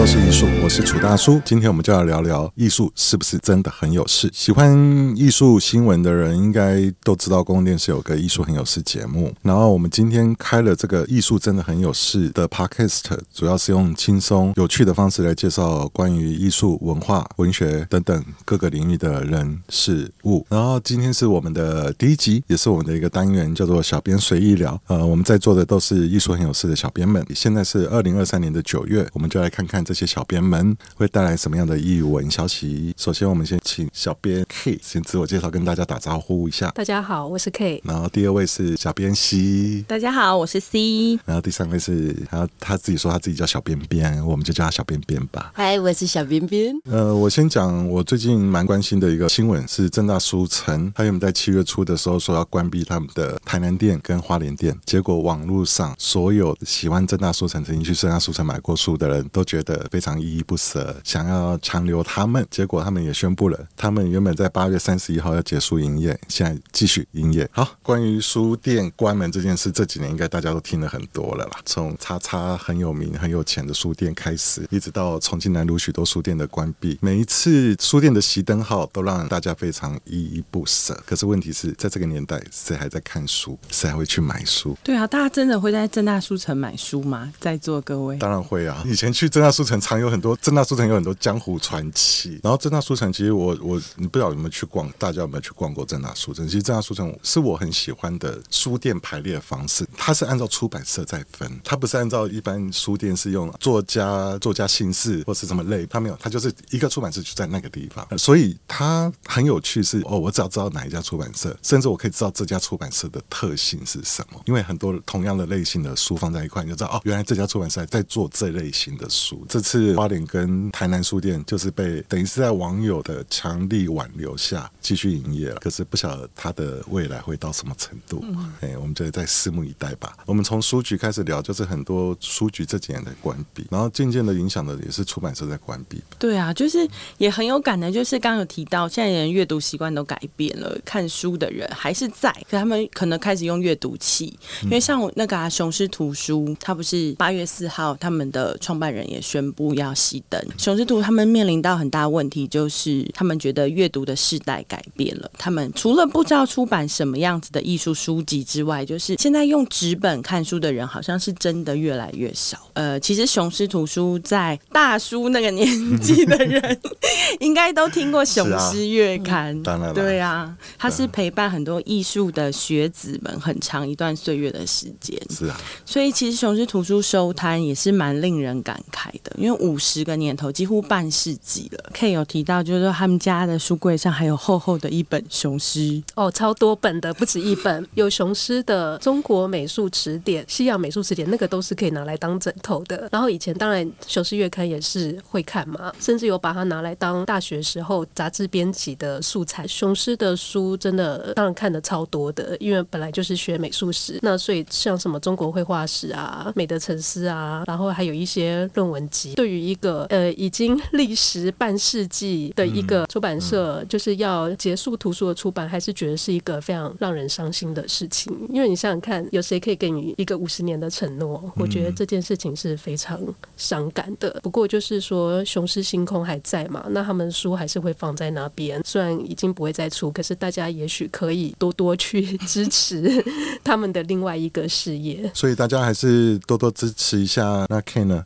都是艺术，我是楚大叔。今天我们就要聊聊艺术是不是真的很有事？喜欢艺术新闻的人应该都知道，公共电视有个艺术很有事节目。然后我们今天开了这个艺术真的很有事的 Podcast，主要是用轻松有趣的方式来介绍关于艺术、文化、文学等等各个领域的人事物。然后今天是我们的第一集，也是我们的一个单元，叫做“小编随意聊”。呃，我们在座的都是艺术很有事的小编们。现在是二零二三年的九月，我们就来看。看这些小编们会带来什么样的译文消息。首先，我们先请小编 K 先自我介绍，跟大家打招呼一下。大家好，我是 K。然后第二位是小编 C。大家好，我是 C。然后第三位是，然后他自己说他自己叫小编编，我们就叫他小编编吧。嗨，我是小编编。呃，我先讲我最近蛮关心的一个新闻是正大书城，他们在七月初的时候说要关闭他们的台南店跟花莲店，结果网络上所有喜欢正大书城、曾经去正大书城买过书的人都觉得。非常依依不舍，想要强留他们，结果他们也宣布了，他们原本在八月三十一号要结束营业，现在继续营业。好，关于书店关门这件事，这几年应该大家都听了很多了啦。从叉叉很有名、很有钱的书店开始，一直到重庆南路许多书店的关闭，每一次书店的熄灯号都让大家非常依依不舍。可是问题是在这个年代，谁还在看书？谁还会去买书？对啊，大家真的会在正大书城买书吗？在座各位，当然会啊。以前去正大。书城藏有很多，正大书城有很多江湖传奇。然后正大书城，其实我我你不知道有没有去逛，大家有没有去逛过正大书城？其实正大书城是我很喜欢的书店排列方式，它是按照出版社在分，它不是按照一般书店是用作家作家姓氏或是什么类，它没有，它就是一个出版社就在那个地方，所以它很有趣是。是哦，我只要知道哪一家出版社，甚至我可以知道这家出版社的特性是什么，因为很多同样的类型的书放在一块，你就知道哦，原来这家出版社在做这类型的书。这次花莲跟台南书店就是被等于是在网友的强力挽留下继续营业了，可是不晓得它的未来会到什么程度。嗯、哎，我们就再拭目以待吧。我们从书局开始聊，就是很多书局这几年在关闭，然后渐渐的影响的也是出版社在关闭。对啊，就是也很有感的，就是刚刚有提到，现在人阅读习惯都改变了，看书的人还是在，可他们可能开始用阅读器，因为像我那个、啊、雄狮图书，它不是八月四号他们的创办人也宣布要熄灯。雄狮图他们面临到很大问题，就是他们觉得阅读的世代改变了。他们除了不知道出版什么样子的艺术书籍之外，就是现在用纸本看书的人好像是真的越来越少。呃，其实雄狮图书在大叔那个年纪的人，应该都听过雄狮月刊。啊、当然对啊，他是陪伴很多艺术的学子们很长一段岁月的时间。是啊，所以其实雄狮图书收摊也是蛮令人感慨的，因为五十个年头，几乎半世纪了。K 有提到，就是说他们家的书柜上还有厚厚的一本雄狮哦，超多本的，不止一本。有雄狮的《中国美术词典》、《西洋美术词典》，那个都是可以拿来当枕头的。然后以前当然雄狮月刊也是会看嘛，甚至有把它拿来当大学时候杂志编辑的素材。雄狮的书真的当然看的超多的，因为本来就是学美术史，那所以像什么中国绘画史啊、美的沉思啊，然后还有一些论文集集，对于一个呃已经历时半世纪的一个出版社，就是要结束图书的出版，还是觉得是一个非常让人伤心的事情。因为你想想看，有谁可以给你一个五十年的承诺？我觉得这件事情是非常伤感的。不过就是说，雄狮星空还在嘛，那他们书还是会放在那边，虽然已经不会再出，可是大家也许可以多多去 支持他们的另外一个事业。所以大家还是多多支持一下。那 Ken 呢？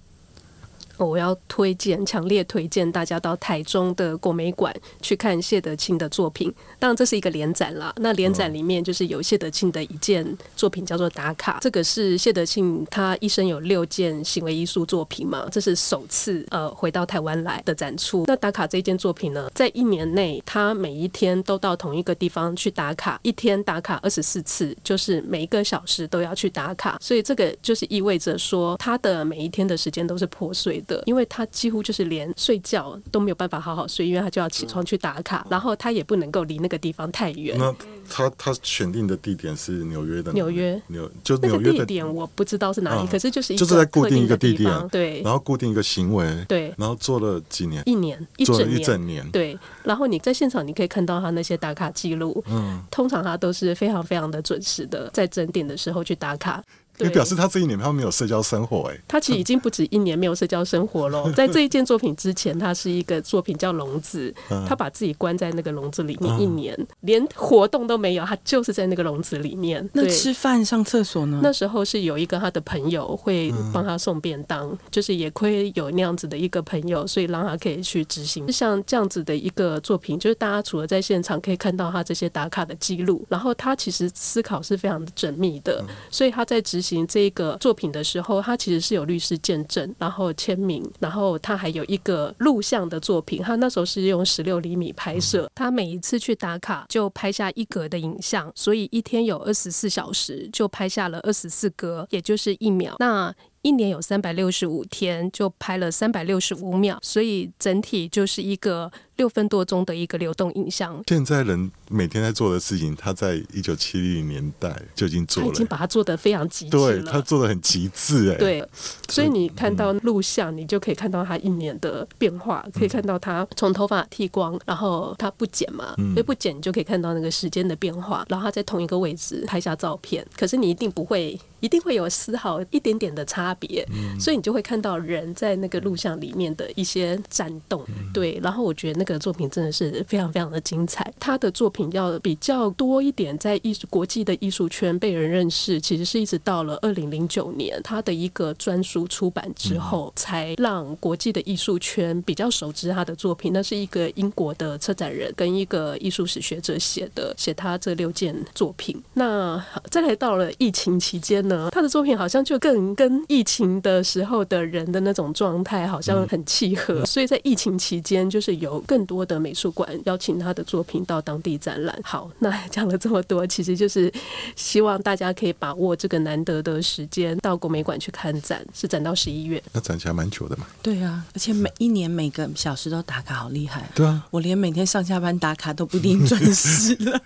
我要推荐，强烈推荐大家到台中的国美馆去看谢德庆的作品。当然，这是一个联展啦。那联展里面就是有谢德庆的一件作品叫做《打卡》，这个是谢德庆他一生有六件行为艺术作品嘛，这是首次呃回到台湾来的展出。那《打卡》这件作品呢，在一年内他每一天都到同一个地方去打卡，一天打卡二十四次，就是每一个小时都要去打卡。所以这个就是意味着说，他的每一天的时间都是破碎的。因为他几乎就是连睡觉都没有办法好好睡，因为他就要起床去打卡，然后他也不能够离那个地方太远。那他他选定的地点是纽约的纽约。纽就纽约的地点我不知道是哪里，啊、可是就是一个就是在固定一个地点，对，然后固定一个行为，对，然后做了几年，一年一整年，一整年，对。然后你在现场你可以看到他那些打卡记录，嗯，通常他都是非常非常的准时的，在整点的时候去打卡。也表示他这一年他没有社交生活哎、欸。他其实已经不止一年没有社交生活了。在这一件作品之前，他是一个作品叫《笼子》，他把自己关在那个笼子里面一年，连活动都没有，他就是在那个笼子里面。那吃饭、上厕所呢？那时候是有一个他的朋友会帮他送便当，就是也亏有那样子的一个朋友，所以让他可以去执行。像这样子的一个作品，就是大家除了在现场可以看到他这些打卡的记录，然后他其实思考是非常的缜密的，所以他在执行这个作品的时候，他其实是有律师见证，然后签名，然后他还有一个录像的作品，他那时候是用十六厘米拍摄，他每一次去打卡就拍下一格的影像，所以一天有二十四小时，就拍下了二十四格，也就是一秒。那一年有三百六十五天，就拍了三百六十五秒，所以整体就是一个。六分多钟的一个流动影像。现在人每天在做的事情，他在一九七零年代就已经做了，他已经把它做得非常极致了。对，他做的很极致哎。对，所以你看到录像，你就可以看到他一年的变化，可以看到他从头发剃光，然后他不剪嘛，因为不剪你就可以看到那个时间的变化。然后他在同一个位置拍下照片，可是你一定不会，一定会有丝毫一点点的差别，所以你就会看到人在那个录像里面的一些颤动。对，然后我觉得那。这个作品真的是非常非常的精彩。他的作品要比较多一点，在艺术国际的艺术圈被人认识，其实是一直到了二零零九年，他的一个专书出版之后，才让国际的艺术圈比较熟知他的作品。那是一个英国的策展人跟一个艺术史学者写的，写他这六件作品。那再来到了疫情期间呢，他的作品好像就更跟疫情的时候的人的那种状态好像很契合，所以在疫情期间就是有。更多的美术馆邀请他的作品到当地展览。好，那 讲了这么多，其实就是希望大家可以把握这个难得的时间到国美馆去看展，是展到十一月。那展期还蛮久的嘛？对啊，而且每一年每个小时都打卡，好厉害。对啊，我连每天上下班打卡都不一定准时了。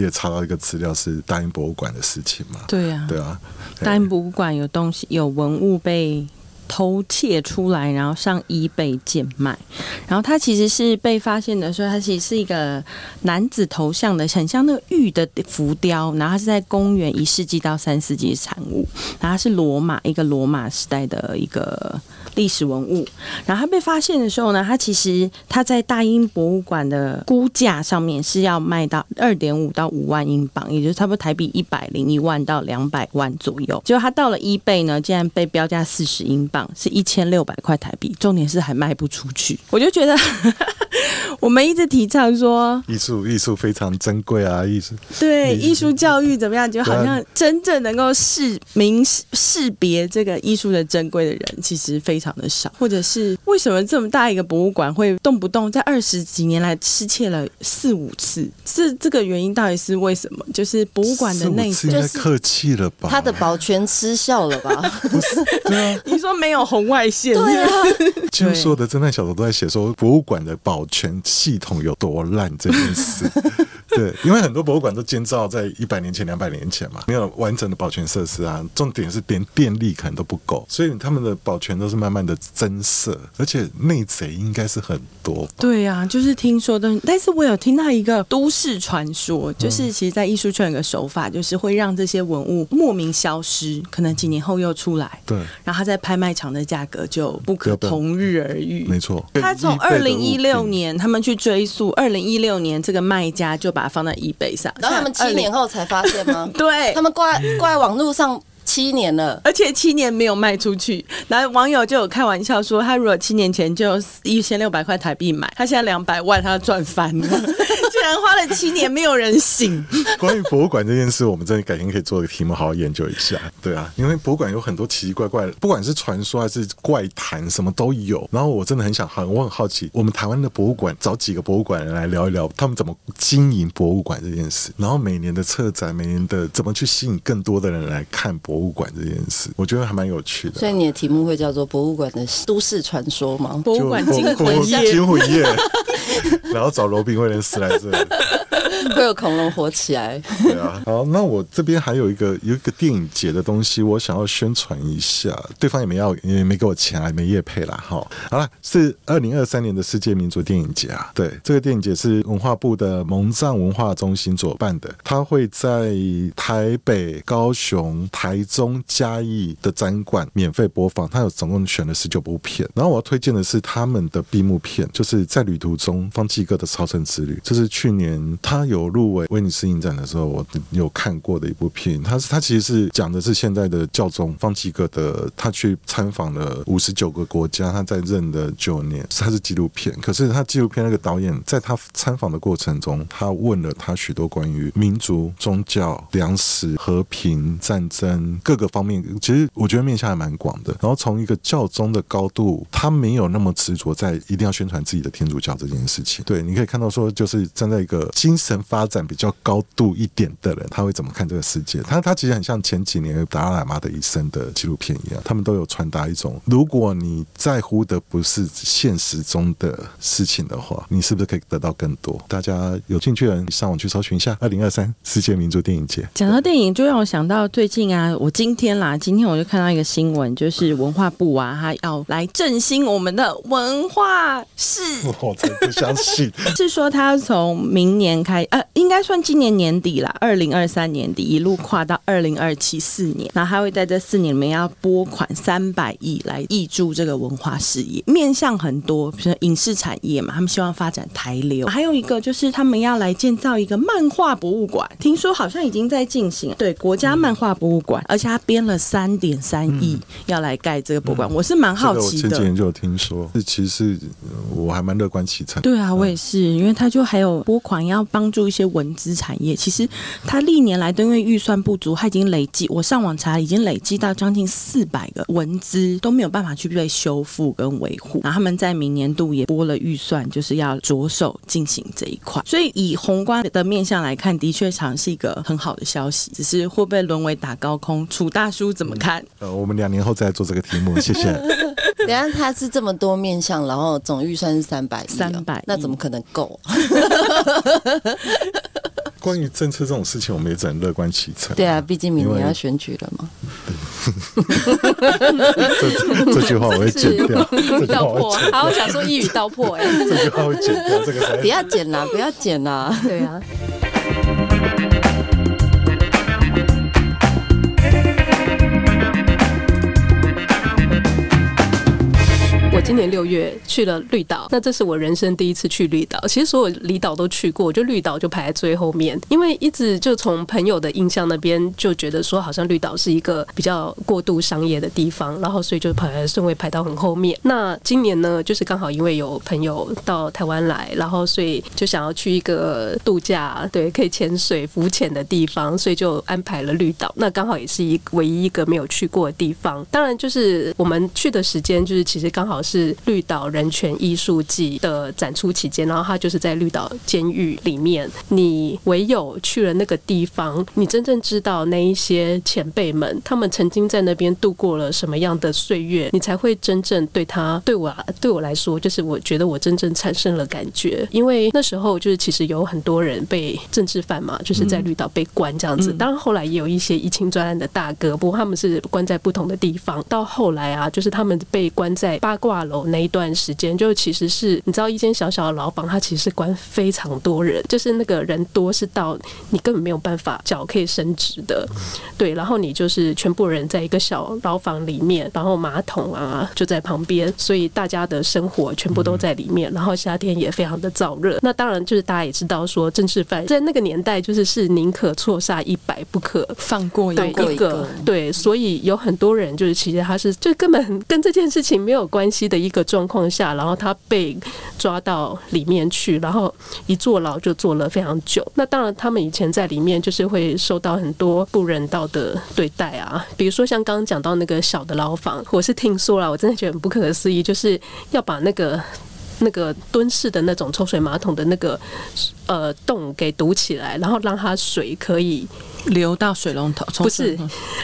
也查到一个资料是大英博物馆的事情嘛？对呀、啊，对啊，大英博物馆有东西有文物被偷窃出来，然后上 eBay 贱卖。然后它其实是被发现的时候，它其实是一个男子头像的，很像那个玉的浮雕。然后它是在公元一世纪到三世纪的产物，然后他是罗马一个罗马时代的一个。历史文物，然后它被发现的时候呢，它其实它在大英博物馆的估价上面是要卖到二点五到五万英镑，也就是差不多台币一百零一万到两百万左右。结果它到了 eBay 呢，竟然被标价四十英镑，是一千六百块台币。重点是还卖不出去。我就觉得 我们一直提倡说艺术艺术非常珍贵啊，艺术对艺术教育怎么样，就好像真正能够识明识别这个艺术的珍贵的人，其实非常。的少，或者是为什么这么大一个博物馆会动不动在二十几年来失窃了四五次？这这个原因到底是为什么？就是博物馆的内应该客气了吧？他的保全失效了吧？对啊，你说没有红外线？对啊，几乎所有的侦探小说都在写说博物馆的保全系统有多烂这件事。对，因为很多博物馆都建造在一百年前、两百年前嘛，没有完整的保全设施啊。重点是连电力可能都不够，所以他们的保全都是慢慢的增设，而且内贼应该是很多。对呀、啊，就是听说的。但是我有听到一个都市传说，就是其实，在艺术圈有个手法，就是会让这些文物莫名消失，可能几年后又出来。对，然后他在拍卖场的价格就不可同日而语。没错，他从二零一六年他们去追溯，二零一六年这个卖家就把。放在 eBay 上，然后他们七年后才发现吗？对，他们挂挂在网络上七年了，而且七年没有卖出去。然后网友就有开玩笑说，他如果七年前就一千六百块台币买，他现在两百万，他赚翻了。花了七年，没有人醒。关于博物馆这件事，我们真的改天可以做一个题目，好好研究一下。对啊，因为博物馆有很多奇奇怪怪的，不管是传说还是怪谈，什么都有。然后我真的很想，很我很好奇，我们台湾的博物馆找几个博物馆人来聊一聊，他们怎么经营博物馆这件事。然后每年的策展，每年的怎么去吸引更多的人来看博物馆这件事，我觉得还蛮有趣的。所以你的题目会叫做《博物馆的都市传说》吗？博物馆惊魂夜，惊魂夜。然后找罗宾威廉斯来这里。会有恐龙活起来。对啊，好，那我这边还有一个有一个电影节的东西，我想要宣传一下。对方也没要，也没给我钱，还没业配啦。哈，好了，是二零二三年的世界民族电影节啊。对，这个电影节是文化部的蒙藏文化中心主办的，它会在台北、高雄、台中、嘉义的展馆免费播放。它有总共选了十九部片，然后我要推荐的是他们的闭幕片，就是在旅途中方济各的朝圣之旅。这是去年他有入围威尼斯影展的时候，我有看过的一部片。他是他其实是讲的是现在的教宗方济各的，他去参访了五十九个国家，他在任的九年，他是纪录片。可是他纪录片那个导演在他参访的过程中，他问了他许多关于民族、宗教、粮食、和平、战争各个方面，其实我觉得面向还蛮广的。然后从一个教宗的高度，他没有那么执着在一定要宣传自己的天主教这件事情。对，你可以看到说，就是站在一个精神发展比较高度一点的人，他会怎么看这个世界？他他其实很像前几年达拉喇嘛的一生的纪录片一样，他们都有传达一种：如果你在乎的不是现实中的事情的话，你是不是可以得到更多？大家有兴趣的人上网去搜寻一下二零二三世界民族电影节。讲到电影，就让我想到最近啊，我今天啦，今天我就看到一个新闻，就是文化部啊，他要来振兴我们的文化市。我才不相信，是说他从明年开，呃，应该算今年年底啦，二零二三年底一路跨到二零二七四年，然后他会在这四年里面要拨款三百亿来挹注这个文化事业，面向很多，比如说影视产业嘛，他们希望发展台流，还有一个就是他们要来建造一个漫画博物馆，听说好像已经在进行，对，国家漫画博物馆，而且他编了三点三亿要来盖这个博物馆，我是蛮好奇的。这个、我前几年就有听说，是其实我还蛮乐观其成。对啊，我也是，因为他就还有拨款要帮助一些文资产业，其实他历年来都因为预算不足，他已经累计，我上网查已经累计到将近四百个文资都没有办法去被修复跟维护，然后他们在明年度也拨了预算，就是要着手进行这一块。所以以宏观的面向来看，的确常是一个很好的消息，只是会不会沦为打高空？楚大叔怎么看？呃，我们两年后再来做这个题目，谢谢。等下他是这么多面向，然后总预算是三百亿，三百，那怎么可能够？关于政策这种事情，我们也只能乐观其成。对啊，毕竟明年要选举了嘛。这这句话我会剪掉。道破，好，我想说一语道破哎。这句话会剪掉，这个不要剪啦，不要剪啦。对啊。年六月去了绿岛，那这是我人生第一次去绿岛。其实所有离岛都去过，就绿岛就排在最后面，因为一直就从朋友的印象那边就觉得说，好像绿岛是一个比较过度商业的地方，然后所以就排顺位排到很后面。那今年呢，就是刚好因为有朋友到台湾来，然后所以就想要去一个度假，对，可以潜水浮潜的地方，所以就安排了绿岛。那刚好也是一唯一一个没有去过的地方。当然，就是我们去的时间，就是其实刚好是。是绿岛人权艺术季的展出期间，然后他就是在绿岛监狱里面。你唯有去了那个地方，你真正知道那一些前辈们，他们曾经在那边度过了什么样的岁月，你才会真正对他，对我对我来说，就是我觉得我真正产生了感觉。因为那时候就是其实有很多人被政治犯嘛，就是在绿岛被关这样子。当然后来也有一些疑青专案的大哥，不过他们是关在不同的地方。到后来啊，就是他们被关在八卦楼那一段时间，就其实是你知道，一间小小的牢房，它其实是关非常多人，就是那个人多是到你根本没有办法脚可以伸直的，对。然后你就是全部人在一个小牢房里面，然后马桶啊就在旁边，所以大家的生活全部都在里面。然后夏天也非常的燥热。那当然就是大家也知道说，政治犯在那个年代就是是宁可错杀一百，不可放过一个。一个对，所以有很多人就是其实他是就根本跟这件事情没有关系的一个状况下，然后他被抓到里面去，然后一坐牢就坐了非常久。那当然，他们以前在里面就是会受到很多不人道的对待啊，比如说像刚刚讲到那个小的牢房，我是听说了，我真的觉得很不可思议，就是要把那个那个蹲式的那种抽水马桶的那个。呃洞给堵起来，然后让它水可以流到水龙头，不是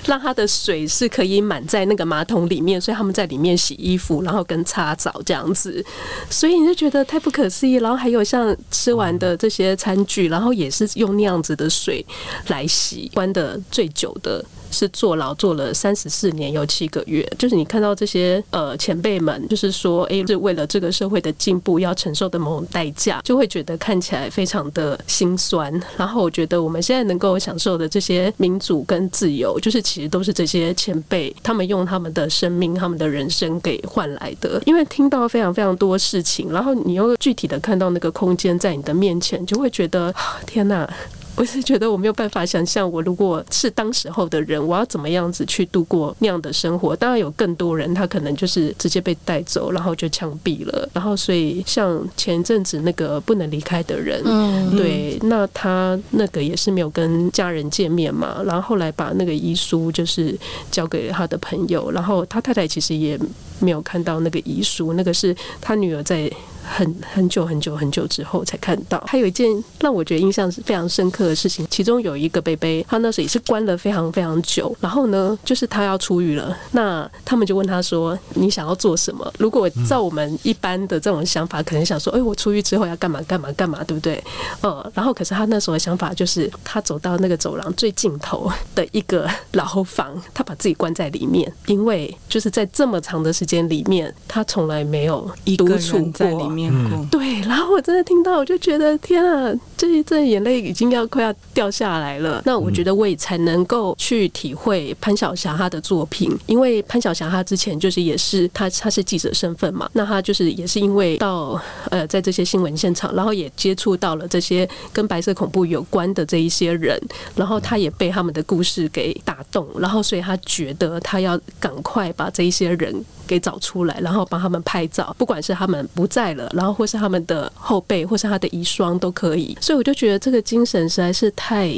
让它的水是可以满在那个马桶里面，所以他们在里面洗衣服，然后跟擦澡这样子，所以你就觉得太不可思议。然后还有像吃完的这些餐具，然后也是用那样子的水来洗，关的最久的。是坐牢坐了三十四年又七个月，就是你看到这些呃前辈们，就是说，哎、欸，是为了这个社会的进步要承受的某种代价，就会觉得看起来非常的心酸。然后我觉得我们现在能够享受的这些民主跟自由，就是其实都是这些前辈他们用他们的生命、他们的人生给换来的。因为听到非常非常多事情，然后你又具体的看到那个空间在你的面前，就会觉得 天哪！我是觉得我没有办法想象，我如果是当时候的人，我要怎么样子去度过那样的生活？当然有更多人，他可能就是直接被带走，然后就枪毙了。然后所以像前阵子那个不能离开的人，嗯，对，那他那个也是没有跟家人见面嘛，然后后来把那个遗书就是交给他的朋友，然后他太太其实也没有看到那个遗书，那个是他女儿在。很很久很久很久之后才看到，还有一件让我觉得印象是非常深刻的事情，其中有一个贝贝，他那时候也是关了非常非常久，然后呢，就是他要出狱了，那他们就问他说：“你想要做什么？”如果照我们一般的这种想法，可能想说：“哎，我出狱之后要干嘛干嘛干嘛，对不对？”呃，然后可是他那时候的想法就是，他走到那个走廊最尽头的一个牢房，他把自己关在里面，因为就是在这么长的时间里面，他从来没有独处过。嗯、对，然后我真的听到，我就觉得天啊，这这眼泪已经要快要掉下来了。那我觉得我也才能够去体会潘晓霞她的作品，因为潘晓霞她之前就是也是她她是记者身份嘛，那她就是也是因为到呃在这些新闻现场，然后也接触到了这些跟白色恐怖有关的这一些人，然后她也被他们的故事给打动，然后所以她觉得她要赶快把这一些人给找出来，然后帮他们拍照，不管是他们不在了。然后或是他们的后辈，或是他的遗孀都可以，所以我就觉得这个精神实在是太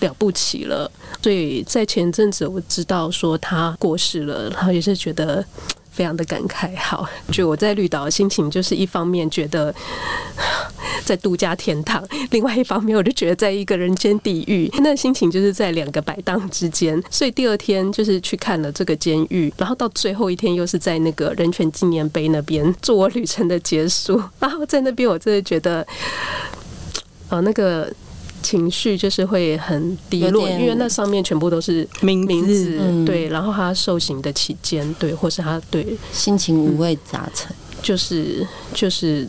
了不起了。所以在前阵子我知道说他过世了，然后也是觉得。非常的感慨，好，就我在绿岛的心情，就是一方面觉得在度假天堂，另外一方面我就觉得在一个人间地狱，那心情就是在两个摆荡之间。所以第二天就是去看了这个监狱，然后到最后一天又是在那个人权纪念碑那边做我旅程的结束，然后在那边我真的觉得，呃，那个。情绪就是会很低落，因为那上面全部都是名字，对，然后他受刑的期间，对，或是他对心情五味杂陈，就是就是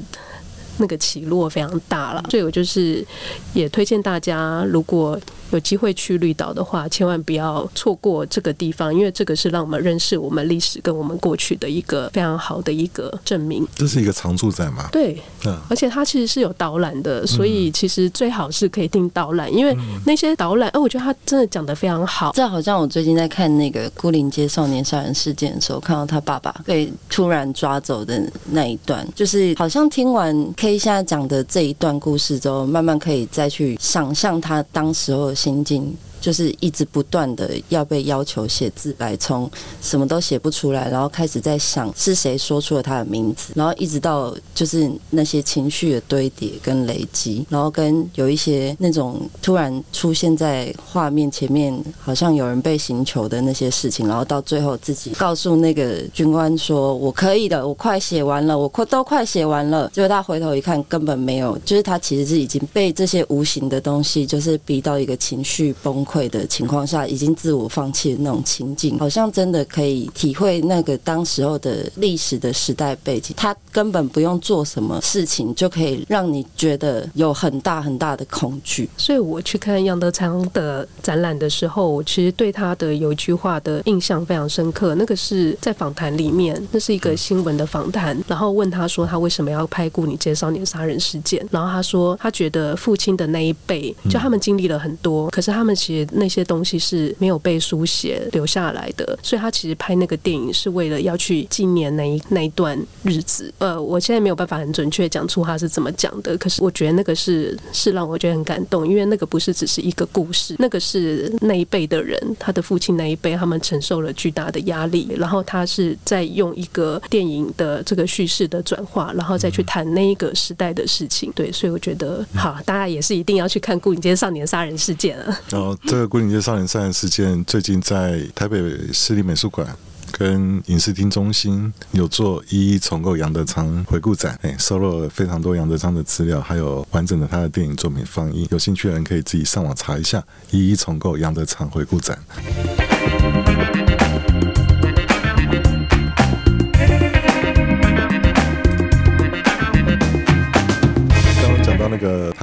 那个起落非常大了，所以我就是也推荐大家，如果。有机会去绿岛的话，千万不要错过这个地方，因为这个是让我们认识我们历史跟我们过去的一个非常好的一个证明。这是一个常驻在吗？对，嗯，而且它其实是有导览的，所以其实最好是可以订导览，因为那些导览，哎，我觉得他真的讲的非常好。这好像我最近在看那个孤岭街少年杀人事件的时候，看到他爸爸被突然抓走的那一段，就是好像听完 K 现在讲的这一段故事之后，慢慢可以再去想象他当时候。心境。就是一直不断的要被要求写自白，从什么都写不出来，然后开始在想是谁说出了他的名字，然后一直到就是那些情绪的堆叠跟累积，然后跟有一些那种突然出现在画面前面，好像有人被刑求的那些事情，然后到最后自己告诉那个军官说：“我可以的，我快写完了，我快都快写完了。”结果他回头一看，根本没有，就是他其实是已经被这些无形的东西，就是逼到一个情绪崩溃。会的情况下，已经自我放弃的那种情境，好像真的可以体会那个当时候的历史的时代背景。他根本不用做什么事情，就可以让你觉得有很大很大的恐惧。所以我去看杨德昌的展览的时候，我其实对他的有一句话的印象非常深刻。那个是在访谈里面，那是一个新闻的访谈，然后问他说他为什么要拍《牯岭街少年杀人事件》，然后他说他觉得父亲的那一辈，就他们经历了很多，可是他们其实。些那些东西是没有被书写留下来的，所以他其实拍那个电影是为了要去纪念那一那一段日子。呃，我现在没有办法很准确讲出他是怎么讲的，可是我觉得那个是是让我觉得很感动，因为那个不是只是一个故事，那个是那一辈的人，他的父亲那一辈，他们承受了巨大的压力，然后他是在用一个电影的这个叙事的转化，然后再去谈那一个时代的事情。对，所以我觉得好，大家也是一定要去看《牯岭街少年杀人事件》啊。这个《牯岭街少年杀人事件》最近在台北市立美术馆跟影视厅中心有做一一重构杨德昌回顾展，哎，收录了非常多杨德昌的资料，还有完整的他的电影作品放映。有兴趣的人可以自己上网查一下“一一重构杨德昌回顾展”。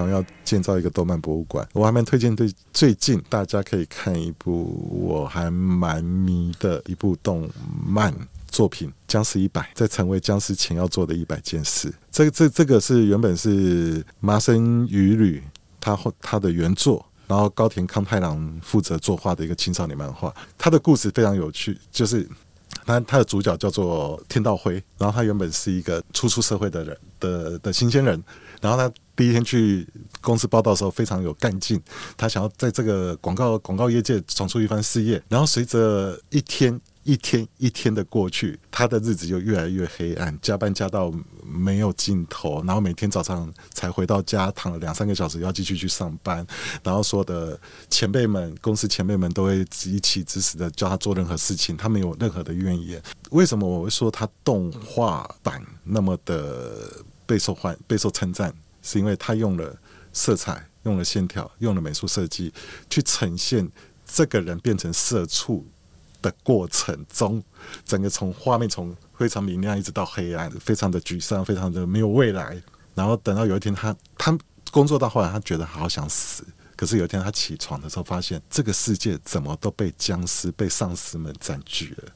那个台湾要建造一个动漫博物馆，我还蛮推荐。对，最近大家可以看一部我还蛮迷的一部动漫作品《僵尸一百》，在成为僵尸前要做的一百件事。这个这这个是原本是麻生羽吕他他的原作，然后高田康太郎负责作画的一个青少年漫画。他的故事非常有趣，就是他他的主角叫做天道辉，然后他原本是一个初出社会的人的的新鲜人。然后他第一天去公司报到的时候非常有干劲，他想要在这个广告广告业界闯出一番事业。然后随着一天一天一天的过去，他的日子就越来越黑暗，加班加到没有尽头。然后每天早上才回到家，躺了两三个小时，要继续去上班。然后所有的前辈们、公司前辈们都会一起支持的叫他做任何事情，他没有任何的怨言。为什么我会说他动画版那么的？备受欢备受称赞，是因为他用了色彩、用了线条、用了美术设计，去呈现这个人变成社畜的过程中，整个从画面从非常明亮一直到黑暗，非常的沮丧，非常的没有未来。然后等到有一天他，他他工作到后来，他觉得好想死。可是有一天他起床的时候，发现这个世界怎么都被僵尸、被丧尸们占据了。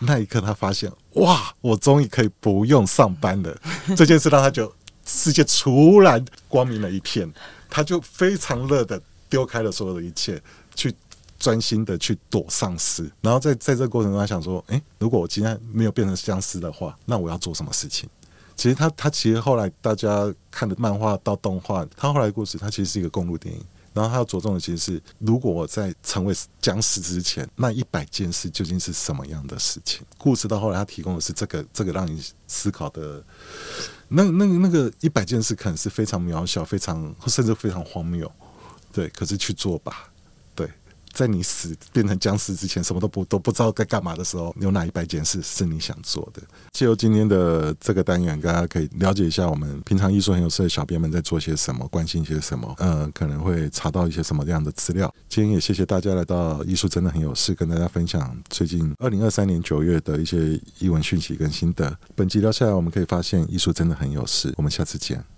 那一刻，他发现哇，我终于可以不用上班了。这件事让他就世界突然光明了一片，他就非常乐的丢开了所有的一切，去专心的去躲丧尸。然后在在这个过程中，他想说：诶，如果我今天没有变成僵尸的话，那我要做什么事情？其实他他其实后来大家看的漫画到动画，他后来的故事，他其实是一个公路电影。然后他要着重的其实是，如果我在成为僵尸之前，那一百件事究竟是什么样的事情？故事到后来，他提供的是这个这个让你思考的，那那那个一百件事可能是非常渺小、非常甚至非常荒谬，对，可是去做吧。在你死变成僵尸之前，什么都不都不知道该干嘛的时候，有哪一百件事是你想做的？借由今天的这个单元，大家可以了解一下我们平常艺术很有事的小编们在做些什么，关心些什么，呃，可能会查到一些什么样的资料。今天也谢谢大家来到艺术真的很有事，跟大家分享最近二零二三年九月的一些艺文讯息跟心得。本集聊下来，我们可以发现艺术真的很有事。我们下次见。